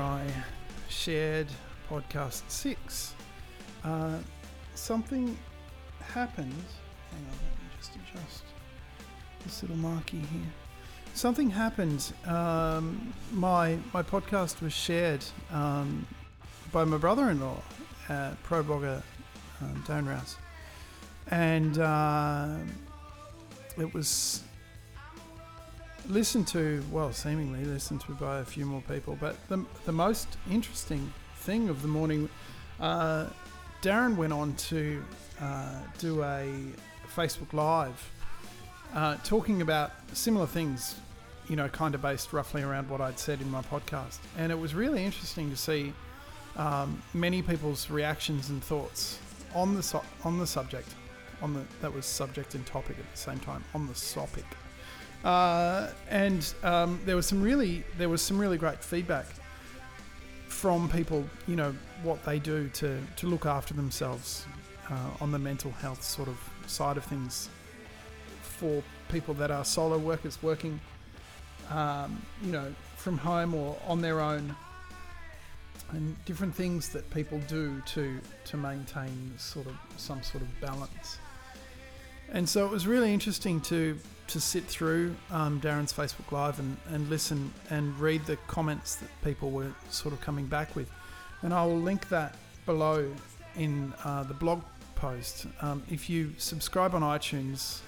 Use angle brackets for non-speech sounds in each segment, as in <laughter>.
I shared podcast six, uh, something happened. Hang on, let me just adjust this little marquee here. Something happened. Um, my my podcast was shared um, by my brother-in-law, uh, ProBlogger um, Darren Rowse, and uh, it was listened to, well, seemingly listened to by a few more people. But the, the most interesting thing of the morning, uh, Darren went on to uh, do a Facebook Live uh, talking about similar things, you know, kind of based roughly around what I'd said in my podcast. And it was really interesting to see um, many people's reactions and thoughts on the, so- on the subject. On the, that was subject and topic at the same time on the topic. Uh, and um, there was some really there was some really great feedback from people. You know what they do to to look after themselves uh, on the mental health sort of side of things for people that are solo workers working, um, you know, from home or on their own, and different things that people do to to maintain sort of some sort of balance. And so it was really interesting to to sit through um, Darren's Facebook Live and, and listen and read the comments that people were sort of coming back with. And I will link that below in uh, the blog post. Um, if you subscribe on iTunes,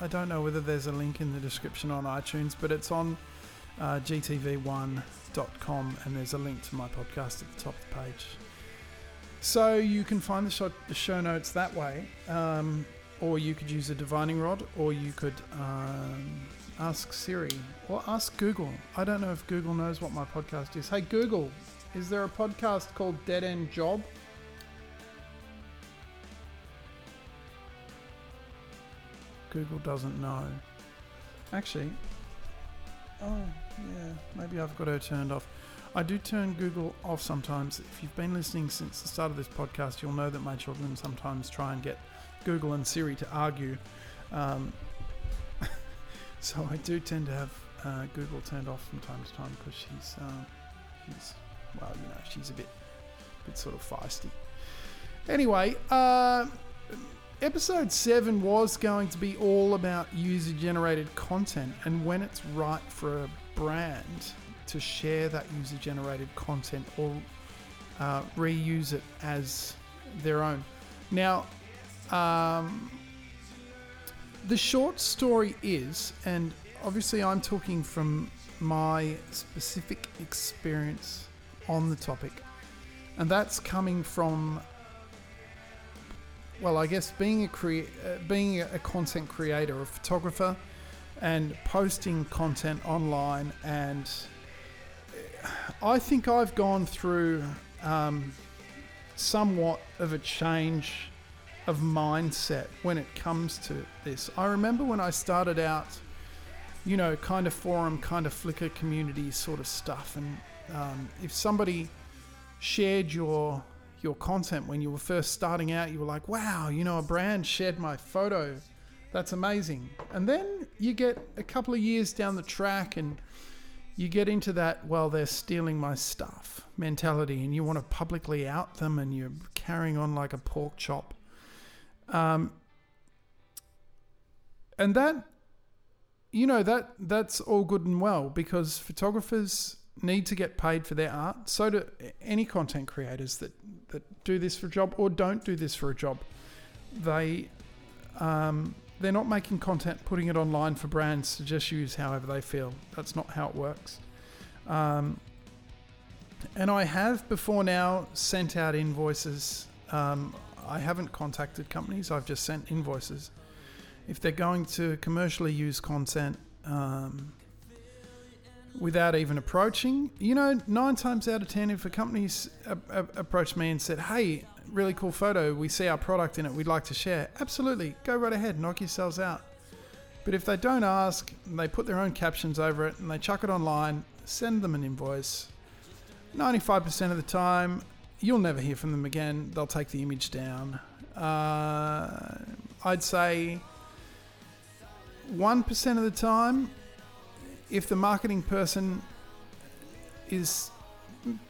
I don't know whether there's a link in the description on iTunes, but it's on uh, gtv1.com and there's a link to my podcast at the top of the page. So you can find the show, the show notes that way. Um, or you could use a divining rod, or you could um, ask Siri or ask Google. I don't know if Google knows what my podcast is. Hey, Google, is there a podcast called Dead End Job? Google doesn't know. Actually, oh, yeah, maybe I've got her turned off. I do turn Google off sometimes. If you've been listening since the start of this podcast, you'll know that my children sometimes try and get Google and Siri to argue. Um, <laughs> so I do tend to have uh, Google turned off from time to time because she's, uh, she's, well, you know, she's a bit, bit sort of feisty. Anyway, uh, episode seven was going to be all about user-generated content and when it's right for a brand to share that user-generated content or uh, reuse it as their own. Now, um, the short story is, and obviously I'm talking from my specific experience on the topic, and that's coming from, well, I guess being a crea- uh, being a content creator, a photographer, and posting content online, and I think I've gone through um, somewhat of a change of mindset when it comes to this. I remember when I started out, you know, kind of forum, kind of Flickr community sort of stuff, and um, if somebody shared your your content when you were first starting out, you were like, "Wow, you know, a brand shared my photo. That's amazing." And then you get a couple of years down the track and you get into that, well, they're stealing my stuff mentality, and you want to publicly out them, and you're carrying on like a pork chop. Um, and that, you know, that that's all good and well because photographers need to get paid for their art. So do any content creators that that do this for a job or don't do this for a job. They um, they're not making content, putting it online for brands to just use however they feel. That's not how it works. Um, and I have before now sent out invoices. Um, I haven't contacted companies, I've just sent invoices. If they're going to commercially use content um, without even approaching, you know, nine times out of ten, if a company's a- a- approached me and said, hey, really cool photo, we see our product in it, we'd like to share, absolutely, go right ahead, knock yourselves out. But if they don't ask, they put their own captions over it and they chuck it online, send them an invoice. 95% of the time, you'll never hear from them again. They'll take the image down. Uh, I'd say 1% of the time, if the marketing person is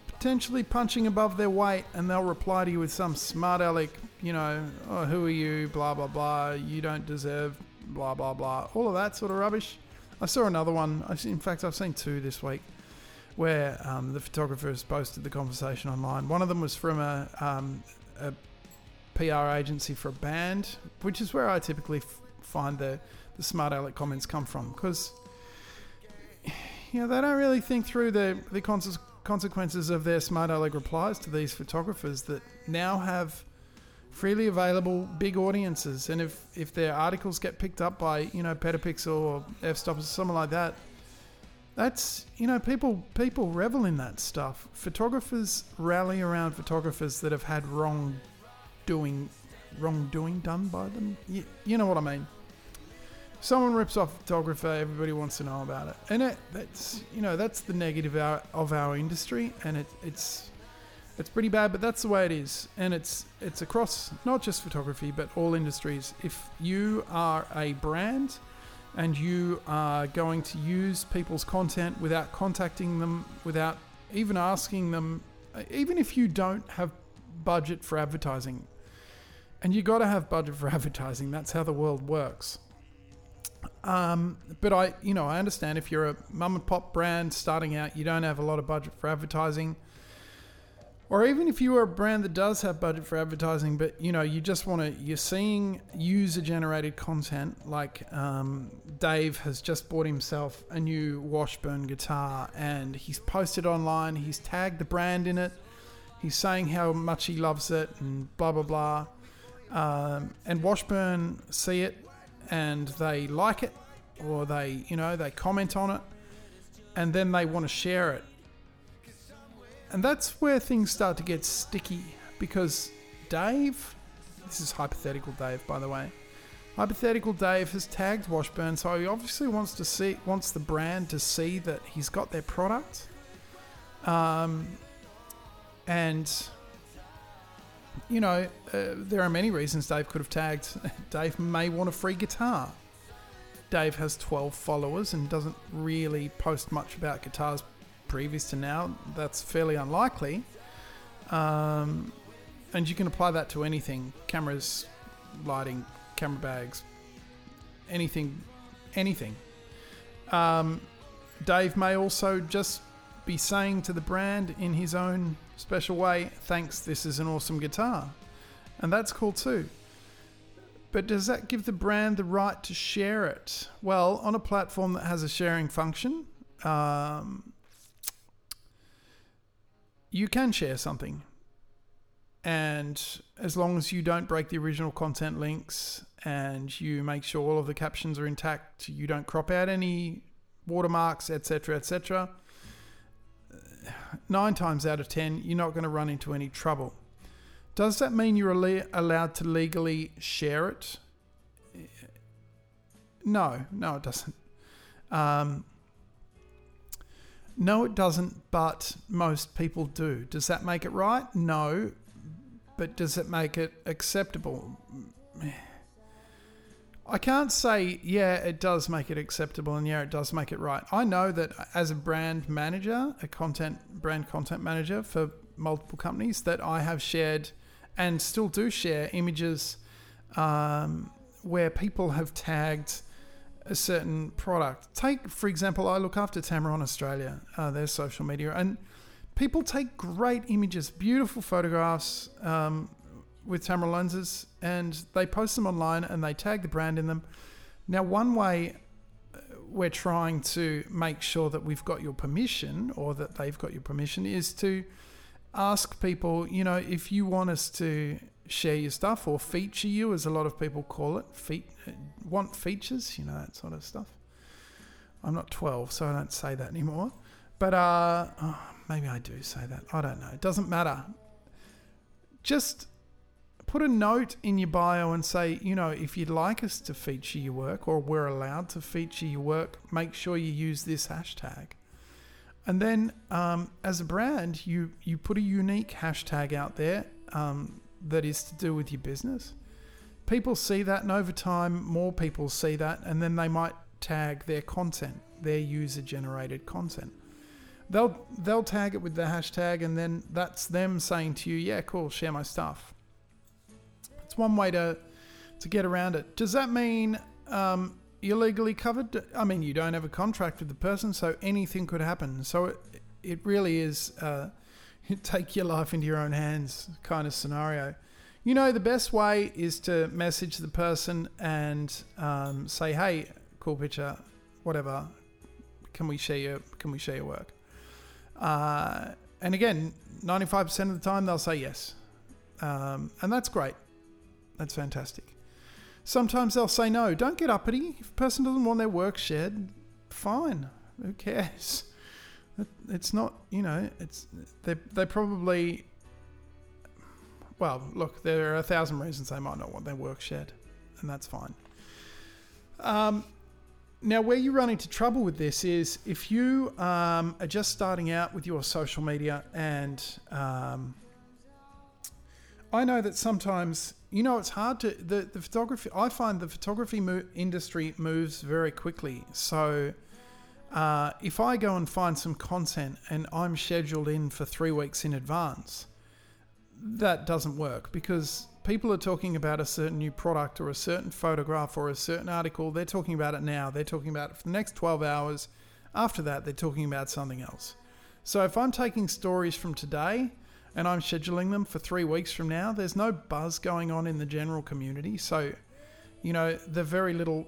potentially punching above their weight and they'll reply to you with some smart aleck, you know, oh, who are you, blah, blah, blah, you don't deserve, blah, blah, blah, all of that sort of rubbish. I saw another one, in fact, I've seen two this week where um, the photographers posted the conversation online. One of them was from a, um, a PR agency for a band, which is where I typically f- find the, the smart aleck comments come from because you know they don't really think through the the consequences of their smart aleck replies to these photographers that now have freely available big audiences and if if their articles get picked up by you know petapixel or f-stop or something like that that's you know people people revel in that stuff. Photographers rally around photographers that have had wrong doing wrongdoing done by them. You, you know what i mean? Someone rips off a photographer, everybody wants to know about it, and it, that's you know that's the negative our, of our industry, and it, it's it's pretty bad, but that's the way it is, and it's it's across not just photography but all industries. If you are a brand and you are going to use people's content without contacting them, without even asking them, even if you don't have budget for advertising, and you got to have budget for <laughs> advertising. That's how the world works um, but I, you know, I understand if you're a mum and pop brand starting out, you don't have a lot of budget for advertising. Or even if you are a brand that does have budget for advertising, but you know, you just want to, you're seeing user generated content. Like um, Dave has just bought himself a new Washburn guitar and he's posted online, he's tagged the brand in it, he's saying how much he loves it and blah, blah, blah. Um, and Washburn see it and they like it or they, you know, they comment on it and then they want to share it. And that's where things start to get sticky because Dave, this is hypothetical Dave, by the way. Hypothetical Dave has tagged Washburn, so he obviously wants to see wants the brand to see that he's got their product. Um, and you know, uh, there are many reasons Dave could have tagged. <laughs> Dave may want a free guitar. Dave has 12 followers and doesn't really post much about guitars previous to now. That's fairly unlikely. Um, and you can apply that to anything cameras, lighting, camera bags, anything, anything. Um, Dave may also just be saying to the brand in his own special way, thanks, this is an awesome guitar. And that's cool too. But does that give the brand the right to share it? Well, on a platform that has a sharing function, um, you can share something. And as long as you don't break the original content links and you make sure all of the captions are intact, you don't crop out any watermarks, etc., etc., nine times out of ten, you're not going to run into any trouble. Does that mean you're allowed to legally share it? No, no, it doesn't. Um, no, it doesn't, but most people do. Does that make it right? No, but does it make it acceptable? I can't say, yeah, it does make it acceptable and yeah, it does make it right. I know that as a brand manager, a content brand content manager for multiple companies, that I have shared and still do share images um, where people have tagged a certain product. Take, for example, I look after Tamron Australia, uh, their social media, and people take great images, beautiful photographs, um, with Tamron lenses and they post them online and they tag the brand in them. Now, one way uh, we're trying to make sure that we've got your permission or that they've got your permission is to ask people, you know, if you want us to share your stuff or feature you, as a lot of people call it, fe- uh, want features, you know, that sort of stuff. I'm not 12, so I don't say that anymore. But uh, oh, maybe I do say that. I don't know. It doesn't matter. Just put a note in your bio and say, you know, if you'd like us to feature your work or we're allowed to feature your work, make sure you use this hashtag. And then, um, as a brand, you you put a unique hashtag out there um, that is to do with your business. People see that, and over time, more people see that, and then they might tag their content, their user-generated content. they'll they'll tag it with the hashtag, and then that's them saying to you, "Yeah, cool, share my stuff." It's one way to to get around it. Does that mean um, you're legally covered? I mean, you don't have a contract with the person, so anything could happen. So it it really is uh, <laughs> take your life into your own hands kind of scenario. You know, the best way is to message the person and um, say, "Hey, cool picture, whatever. Can we share your Can we share your work?" Uh, and again, ninety-five percent of the time they'll say yes, um, and that's great. That's fantastic. Sometimes they'll say no. Don't get uppity. If a person doesn't want their work shared, fine. Who cares? It's not, you know, it's they they probably. Well, look, there are a thousand reasons they might not want their work shared, and that's fine. Um, now, where you run into trouble with this is if you um, are just starting out with your social media, and um, I know that sometimes you know it's hard to the, the photography. I find the photography mo- industry moves very quickly, so. Uh, if I go and find some content and I'm scheduled in for three weeks in advance, that doesn't work because people are talking about a certain new product or a certain photograph or a certain article. They're talking about it now. They're talking about it for the next 12 hours. After that, they're talking about something else. So if I'm taking stories from today and I'm scheduling them for three weeks from now, there's no buzz going on in the general community. So, you know, the very little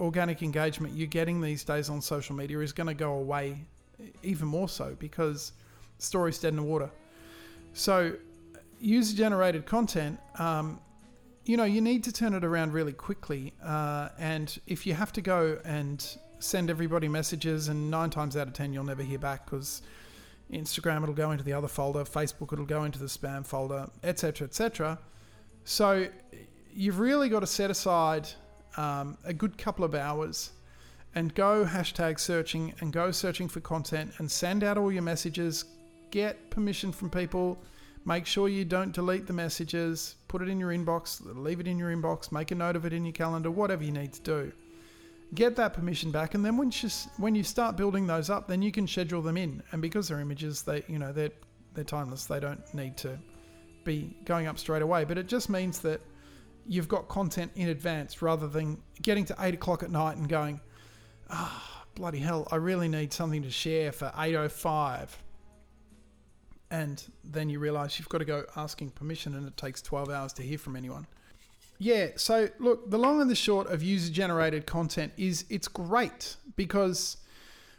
organic engagement you're getting these days on social media is going to go away even more so because stories dead in the water. So, user generated content, um, you know, you need to turn it around really quickly. Uh, and if you have to go and send everybody messages, and nine times out of ten, you'll never hear back because Instagram it'll go into the other folder, Facebook it'll go into the spam folder, etc., etc. So, you've really got to set aside um, a good couple of hours and go hashtag searching and go searching for content and send out all your messages. Get permission from people. Make sure you don't delete the messages. Put it in your inbox. Leave it in your inbox. Make a note of it in your calendar. Whatever you need to do. Get that permission back, and then when you when you start building those up, then you can schedule them in. And because they're images, they you know they're they're timeless. They don't need to be going up straight away. But it just means that you've got content in advance rather than getting to eight o'clock at night and going, ah, oh, bloody hell, I really need something to share for 8.05. And then you realize you've got to go asking permission and it takes 12 hours to hear from anyone. Yeah, so look, the long and the short of user generated content is it's great because,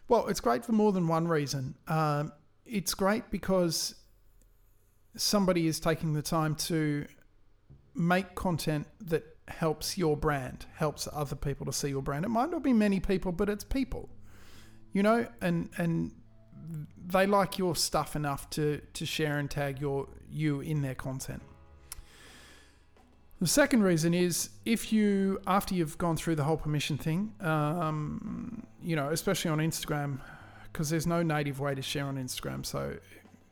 well, it's great for more than one reason. Um, it's great because somebody is taking the time to make content that helps your brand, helps other people to see your brand. It might not be many people, but it's people, you know, and and they like your stuff enough to to share and tag your you in their content. The second reason is if you, after you've gone through the whole permission thing, um, you know, especially on Instagram, because there's no native way to share on Instagram, so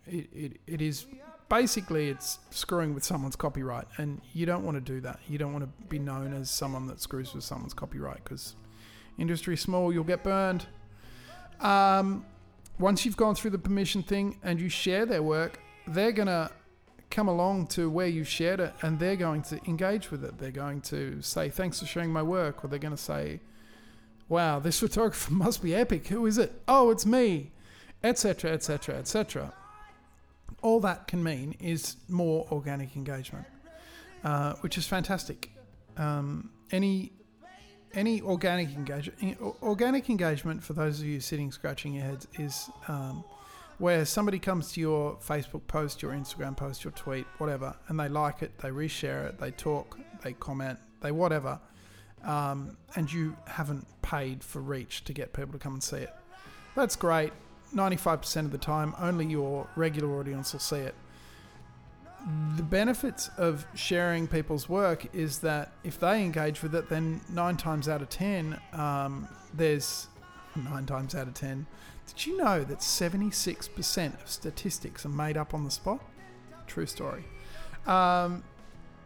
it, it, it is basically it's screwing with someone's copyright, and you don't want to do that. You don't want to be known as someone that screws with someone's copyright because industry small, you'll get burned. Um, once you've gone through the permission thing and you share their work, they're gonna come along to where you've shared it and they're going to engage with it. They're going to say, Thanks for sharing my work, or they're going to say, Wow, this <laughs> photographer must be epic. Who is it? Oh, it's me, etc., etc., etc all that can mean is more organic engagement, uh, which is fantastic. Um, any any organic engagement, organic engagement for those of you sitting scratching your heads is um, where somebody comes to your Facebook post, your Instagram post, your tweet, whatever, and they like it, they reshare it, they talk, they comment, they whatever, um, and you haven't paid for reach to get people to come and see it. That's great. 95% of the time, only your regular audience will see it. The benefits of sharing people's work is that if they engage with it, then nine times out of 10, um, there's nine times out of 10. Did you know that 76% of statistics are made up on the spot? True story. Um,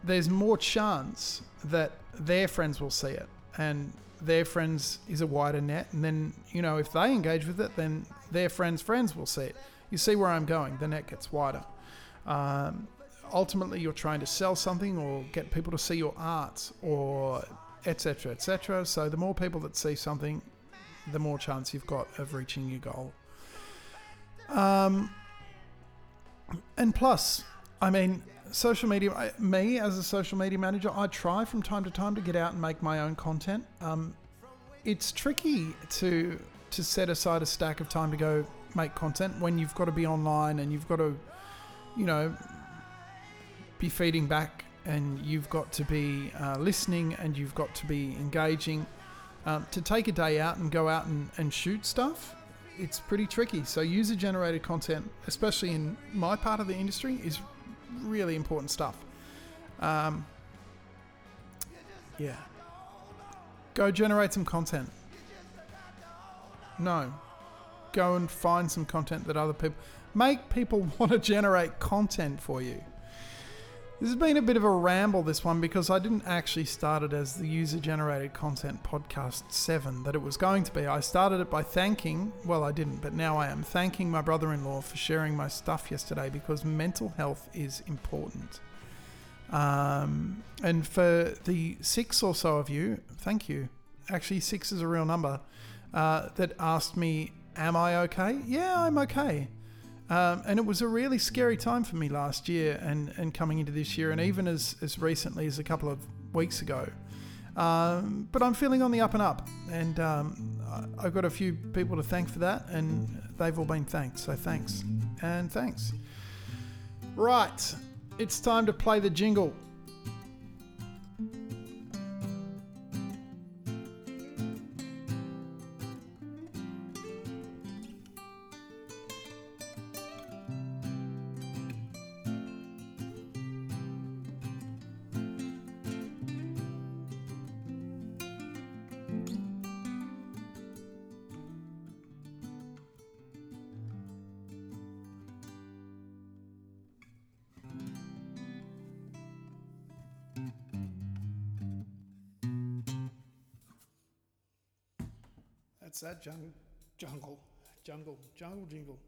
there's more chance that their friends will see it and their friends is a wider net and then you know if they engage with it then Their friends' friends will see it. You see where I'm going. The net gets wider. Um, ultimately, you're trying to sell something or get people to see your art or etc. etc. So the more people that see something, the more chance you've got of reaching your goal. Um, and plus, I mean, social media. I- Me as a social media manager, I try from time to time to get out and make my own content. Um, it's tricky to to set aside a stack of time to go make content when you've got to be online and you've got to, you know, be feeding back and you've got to be uh, listening and you've got to be engaging. Um, to take a day out and go out and, and shoot stuff, it's pretty tricky. So, user generated content, especially in my part of the industry, is really important stuff. Um, yeah. Go generate some content. No. Go and find some content that other people make people <laughs> want to generate content for you. This has been a bit of a ramble, this one, because I didn't actually start it as the user generated content podcast 7 that it was going to be. I started it by thanking, well, I didn't, but now I am thanking my brother in law for sharing my stuff yesterday because mental health is important. Um, and for the six or so of you, thank you. Actually, six is a real number uh, that asked me, Am I okay? Yeah, I'm okay. Um, and it was a really scary time for me last year and, and coming into this year, and even as, as recently as a couple of weeks ago. Um, but I'm feeling on the up and up, and um, I've got a few people to thank for that, and they've all been thanked. So thanks, and thanks. Right, it's time to play the jingle. That's that jungle, jungle, jungle, jungle jingle.